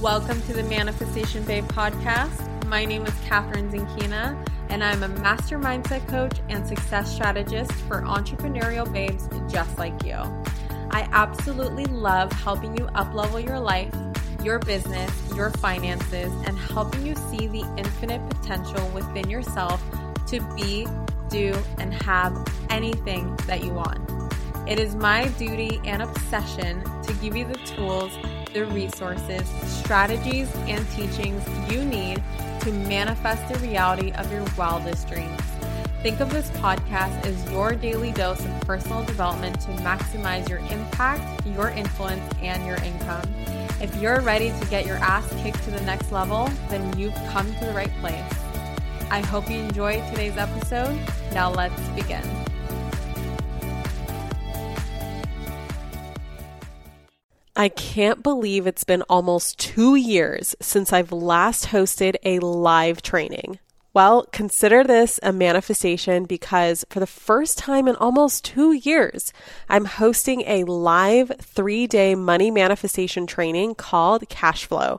Welcome to the Manifestation Babe podcast. My name is Kathrin Zenkina, and I'm a master mindset coach and success strategist for entrepreneurial babes just like you. I absolutely love helping you uplevel your life, your business, your finances, and helping you see the infinite potential within yourself to be, do, and have anything that you want. It is my duty and obsession to give you the tools the resources, strategies, and teachings you need to manifest the reality of your wildest dreams. Think of this podcast as your daily dose of personal development to maximize your impact, your influence, and your income. If you're ready to get your ass kicked to the next level, then you've come to the right place. I hope you enjoyed today's episode. Now let's begin. I can't believe it's been almost two years since I've last hosted a live training. Well, consider this a manifestation because for the first time in almost two years, I'm hosting a live three day money manifestation training called Cash Flow.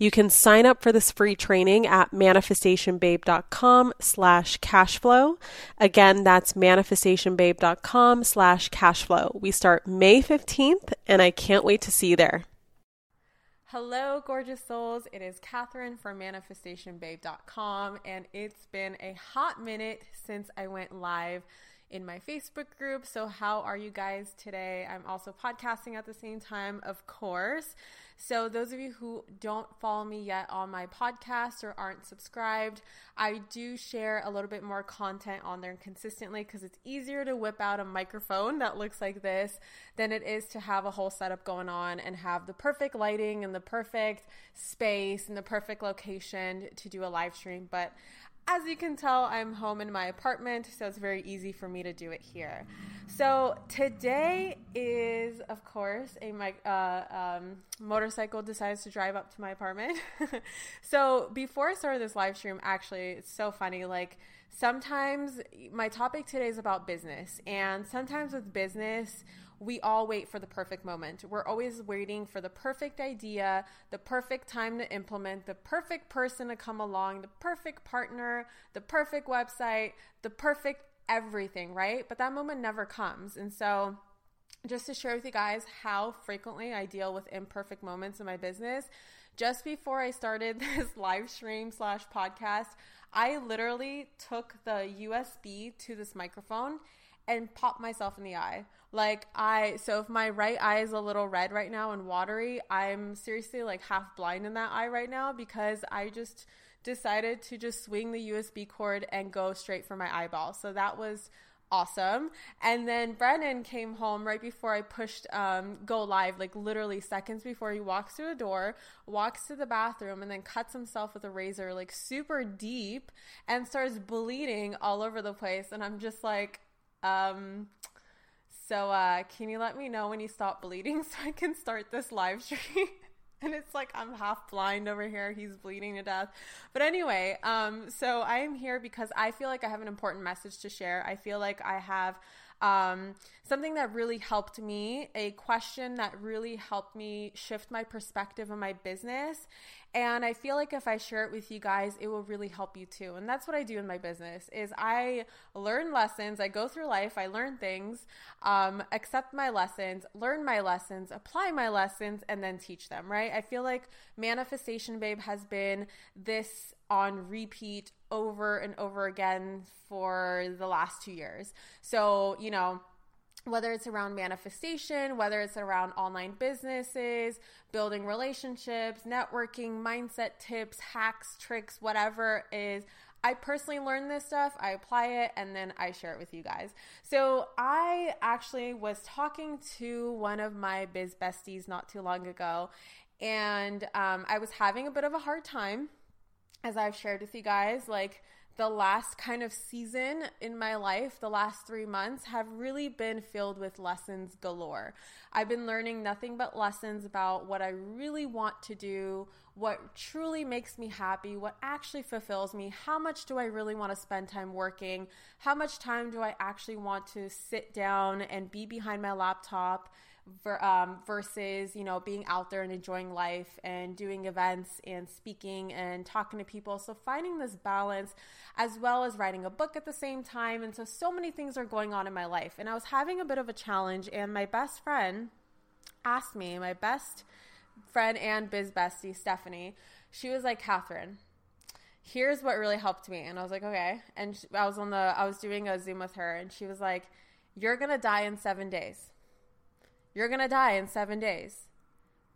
You can sign up for this free training at manifestationbabe.com slash cashflow. Again, that's manifestationbabe.com slash cashflow. We start May 15th, and I can't wait to see you there. Hello, gorgeous souls. It is Kathrin from manifestationbabe.com, and it's been a hot minute since I went live in my Facebook group. So, how are you guys today? I'm also podcasting at the same time, of course. So, those of you who don't follow me yet on my podcast or aren't subscribed, I do share a little bit more content on there consistently because it's easier to whip out a microphone that looks like this than it is to have a whole setup going on and have the perfect lighting and the perfect space and the perfect location to do a live stream. But as you can tell, I'm home in my apartment, so it's very easy for me to do it here. So today is, of course, a my uh, um, motorcycle decides to drive up to my apartment. so before I started this live stream, actually, it's so funny. Like sometimes my topic today is about business, and sometimes with business we all wait for the perfect moment. We're always waiting for the perfect idea, the perfect time to implement, the perfect person to come along, the perfect partner, the perfect website, the perfect everything, right? But that moment never comes. And so, just to share with you guys how frequently I deal with imperfect moments in my business, just before I started this live stream slash podcast, I literally took the USB to this microphone and pop myself in the eye. Like I so if my right eye is a little red right now and watery, I'm seriously like half blind in that eye right now because I just decided to just swing the USB cord and go straight for my eyeball. So that was awesome. And then Brendan came home right before I pushed um, go live, like literally seconds before he walks through the door, walks to the bathroom, and then cuts himself with a razor like super deep and starts bleeding all over the place. And I'm just like, um, so, uh, can you let me know when you stop bleeding so I can start this live stream? and it's like I'm half blind over here. He's bleeding to death. But anyway, um, so I am here because I feel like I have an important message to share. I feel like I have um, something that really helped me, a question that really helped me shift my perspective on my business. And I feel like if I share it with you guys, it will really help you too. And that's what I do in my business is I learn lessons. I go through life, I learn things, um, accept my lessons, learn my lessons, apply my lessons, and then teach them, right? I feel like Manifestation Babe has been this on repeat over and over again for the last two years. So, you know, whether it's around manifestation, whether it's around online businesses, building relationships, networking, mindset tips, hacks, tricks, whatever is I personally learned this stuff, I apply it, and then I share it with you guys. So, I actually was talking to one of my biz besties not too long ago, And um, I was having a bit of a hard time, as I've shared with you guys. Like, the last kind of season in my life, the last three months, have really been filled with lessons galore. I've been learning nothing but lessons about what I really want to do, what truly makes me happy, what actually fulfills me, how much do I really want to spend time working, how much time do I actually want to sit down and be behind my laptop um, versus you know being out there and enjoying life and doing events and speaking and talking to people. So finding this balance as well as writing a book at the same time. And so so many things are going on in my life. And i was having a bit of a challenge and my best friend asked me my best friend and biz bestie stephanie she was like Kathrin here's what really helped me. And i was like okay. And i was on the i was doing a zoom with her and she was like you're gonna die in seven days you're going to die in seven days.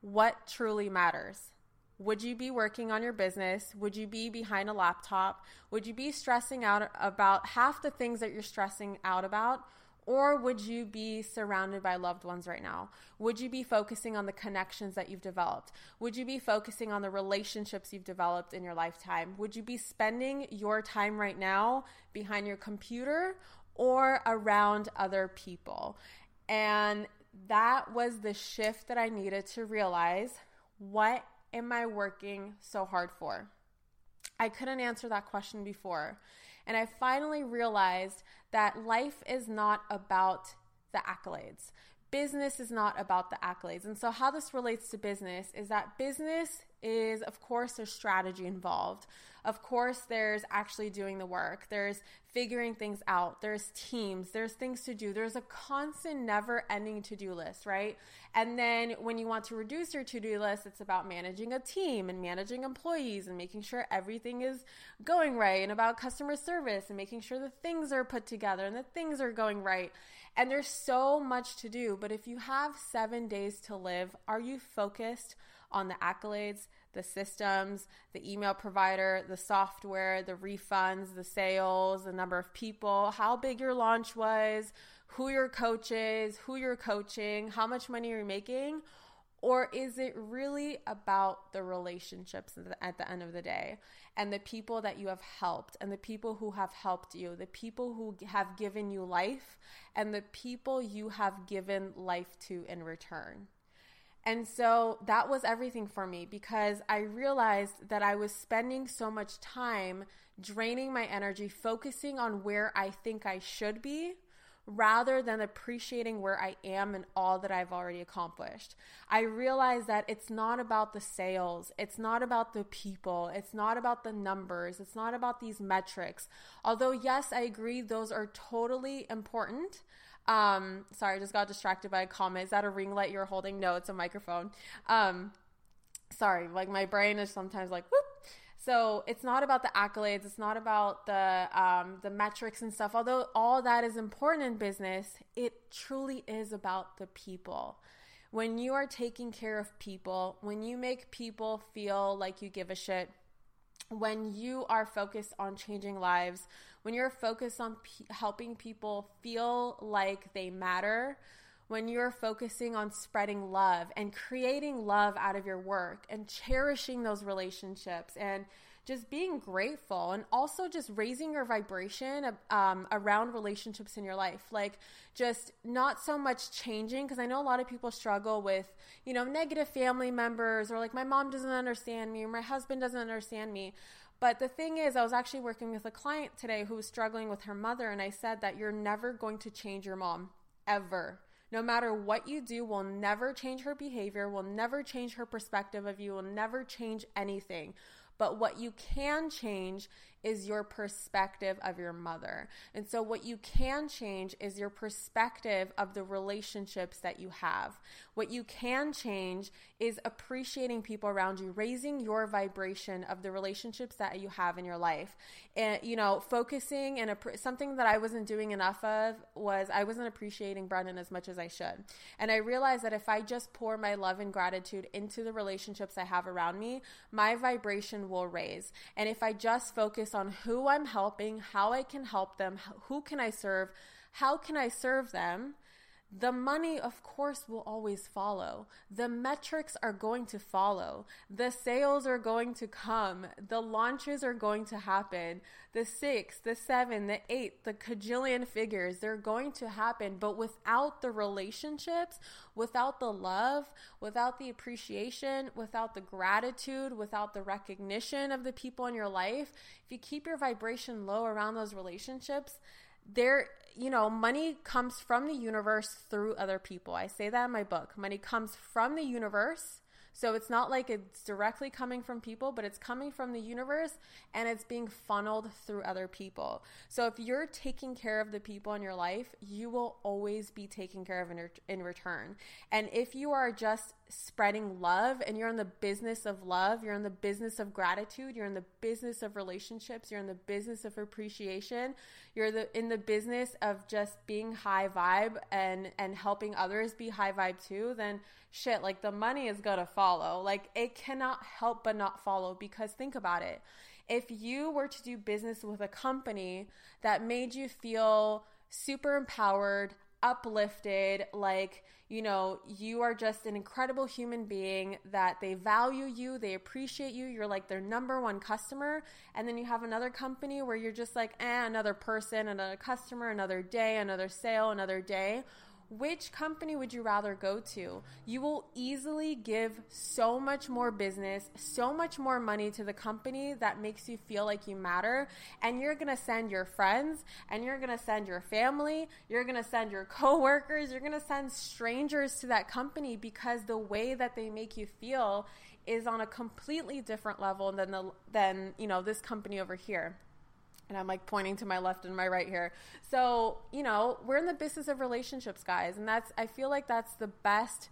What truly matters? Would you be working on your business? Would you be behind a laptop? Would you be stressing out about half the things that you're stressing out about? Or would you be surrounded by loved ones right now? Would you be focusing on the connections that you've developed? Would you be focusing on the relationships you've developed in your lifetime? Would you be spending your time right now behind your computer or around other people? And that was the shift that I needed to realize what am I working so hard for? I couldn't answer that question before. And I finally realized that life is not about the accolades. Business is not about the accolades. And so, how this relates to business is that business is, of course, there's strategy involved. Of course, there's actually doing the work. There's figuring things out. There's teams. There's things to do. There's a constant, never ending to do list, right? And then when you want to reduce your to do list, it's about managing a team and managing employees and making sure everything is going right and about customer service and making sure the things are put together and the things are going right. And there's so much to do. But if you have seven days to live, are you focused on the accolades, the systems, the email provider, the software, the refunds, the sales, the number of people, how big your launch was, who your coach is, who you're coaching, how much money you're making? Or is it really about the relationships at the end of the day and the people that you have helped and the people who have helped you, the people who have given you life and the people you have given life to in return? And so that was everything for me because I realized that I was spending so much time draining my energy, focusing on where I think I should be rather than appreciating where I am and all that I've already accomplished. I realize that it's not about the sales, it's not about the people, it's not about the numbers, it's not about these metrics. Although, yes, I agree, those are totally important. Um, sorry, I just got distracted by a comment. Is that a ring light you're holding? No, it's a microphone. Um, sorry, like my brain is sometimes like whoop. So it's not about the accolades. It's not about the um, the metrics and stuff. Although all that is important in business, it truly is about the people. When you are taking care of people, when you make people feel like you give a shit, when you are focused on changing lives, when you're focused on p- helping people feel like they matter, when you're focusing on spreading love and creating love out of your work and cherishing those relationships and just being grateful and also just raising your vibration um, around relationships in your life. Like just not so much changing because I know a lot of people struggle with, you know, negative family members or like my mom doesn't understand me or my husband doesn't understand me. But the thing is, I was actually working with a client today who was struggling with her mother, and I said that you're never going to change your mom ever no matter what you do, will never change her behavior, will never change her perspective of you, will never change anything. But what you can change is your perspective of your mother. And so, what you can change is your perspective of the relationships that you have. What you can change is appreciating people around you, raising your vibration of the relationships that you have in your life. And, you know, focusing and something that I wasn't doing enough of was I wasn't appreciating Brendan as much as I should. And I realized that if I just pour my love and gratitude into the relationships I have around me, my vibration will raise. And if I just focus on who I'm helping, how I can help them, who can I serve, how can I serve them, the money, of course, will always follow. The metrics are going to follow. The sales are going to come. The launches are going to happen. The six, the seven, the eight, the cajillion figures, they're going to happen. But without the relationships, without the love, without the appreciation, without the gratitude, without the recognition of the people in your life, if you keep your vibration low around those relationships, there, you know, money comes from the universe through other people. I say that in my book. Money comes from the universe so it's not like it's directly coming from people, but it's coming from the universe and it's being funneled through other people. So if you're taking care of the people in your life, you will always be taken care of in, in return. And if you are just spreading love and you're in the business of love, you're in the business of gratitude, you're in the business of relationships, you're in the business of appreciation, you're the in the business of just being high vibe and and helping others be high vibe too, then shit, like the money is going to follow. Like it cannot help but not follow because think about it. If you were to do business with a company that made you feel super empowered, uplifted, like, you know, you are just an incredible human being, that they value you, they appreciate you, you're like their number one customer. And then you have another company where you're just like, eh, another person, another customer, another day, another sale, another day which company would you rather go to? You will easily give so much more business, so much more money to the company that makes you feel like you matter. And you're going to send your friends and you're going to send your family, you're going to send your coworkers, you're going to send strangers to that company because the way that they make you feel is on a completely different level than the than, you know, this company over here and I'm like pointing to my left and my right here. So, you know, we're in the business of relationships, guys. And that's, I feel like that's the best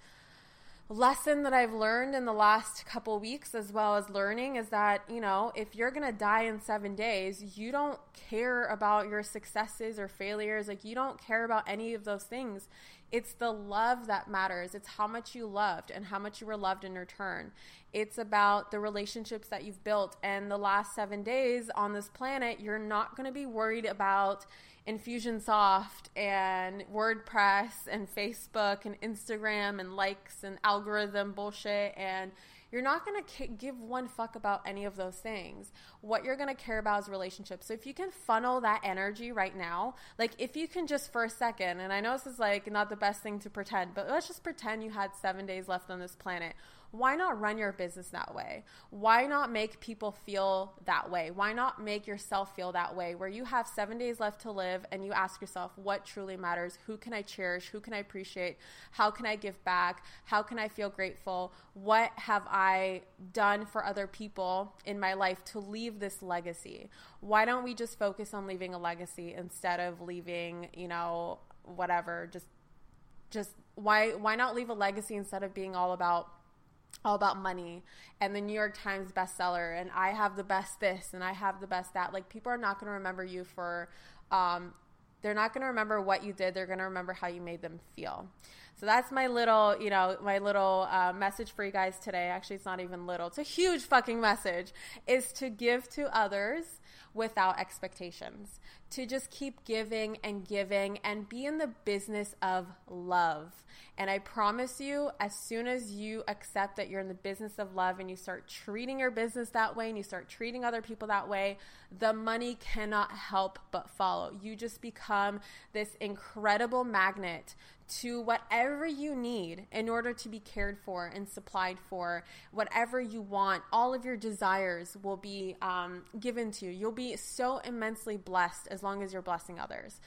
lesson that I've learned in the last couple weeks, as well as learning, is that, you know, if you're going to die in seven days, you don't care about your successes or failures. Like, you don't care about any of those things. It's the love that matters. It's how much you loved and how much you were loved in return. It's about the relationships that you've built. And the last seven days on this planet, you're not going to be worried about Infusionsoft and WordPress and Facebook and Instagram and likes and algorithm bullshit and you're not going to give one fuck about any of those things. What you're going to care about is relationships. So if you can funnel that energy right now, like if you can just for a second, and I know this is like not the best thing to pretend, but let's just pretend you had seven days left on this planet why not run your business that way? Why not make people feel that way? Why not make yourself feel that way where you have seven days left to live and you ask yourself, what truly matters? Who can I cherish? Who can I appreciate? How can I give back? How can I feel grateful? What have I done for other people in my life to leave this legacy? Why don't we just focus on leaving a legacy instead of leaving, you know, whatever, just just why why not leave a legacy instead of being all about all about money and the New York Times bestseller and I have the best this and I have the best that. Like people are not going to remember you for um, they're not going to remember what you did. They're going to remember how you made them feel. So that's my little, you know, my little uh, message for you guys today. Actually, it's not even little. It's a huge fucking message is to give to others without expectations, to just keep giving and giving and be in the business of love. And I promise you, as soon as you accept that you're in the business of love and you start treating your business that way and you start treating other people that way, the money cannot help but follow. You just become this incredible magnet to whatever you need in order to be cared for and supplied for, whatever you want, all of your desires will be um, given to you. You'll be so immensely blessed as long as you're blessing others.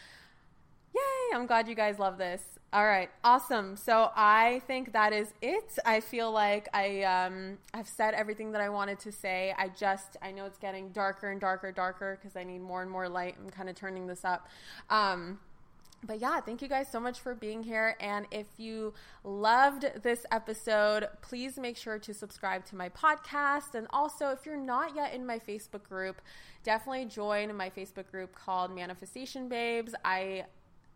Yay! I'm glad you guys love this. All right, awesome. So I think that is it. I feel like I um, I've said everything that I wanted to say. I just I know it's getting darker and darker, darker because I need more and more light. I'm kind of turning this up. Um, but yeah, thank you guys so much for being here. And if you loved this episode, please make sure to subscribe to my podcast. And also, if you're not yet in my Facebook group, definitely join my Facebook group called Manifestation Babes. I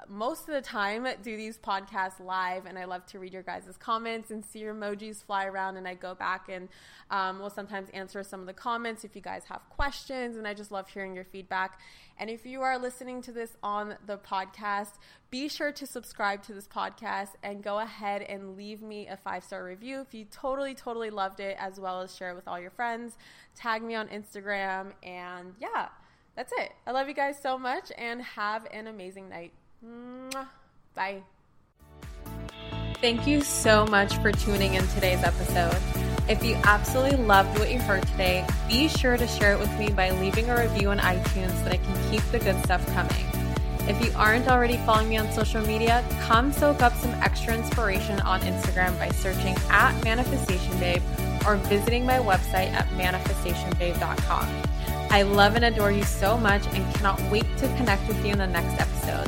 most of the time do these podcasts live and I love to read your guys' comments and see your emojis fly around and I go back and um, will sometimes answer some of the comments if you guys have questions and I just love hearing your feedback. And if you are listening to this on the podcast, be sure to subscribe to this podcast and go ahead and leave me a five star review if you totally, totally loved it, as well as share it with all your friends. Tag me on Instagram and yeah that's it. I love you guys so much and have an amazing night. Bye. Thank you so much for tuning in today's episode. If you absolutely loved what you heard today, be sure to share it with me by leaving a review on iTunes so that I can keep the good stuff coming. If you aren't already following me on social media, come soak up some extra inspiration on Instagram by searching at Manifestation Babe or visiting my website at manifestationbabe.com. I love and adore you so much and cannot wait to connect with you in the next episode.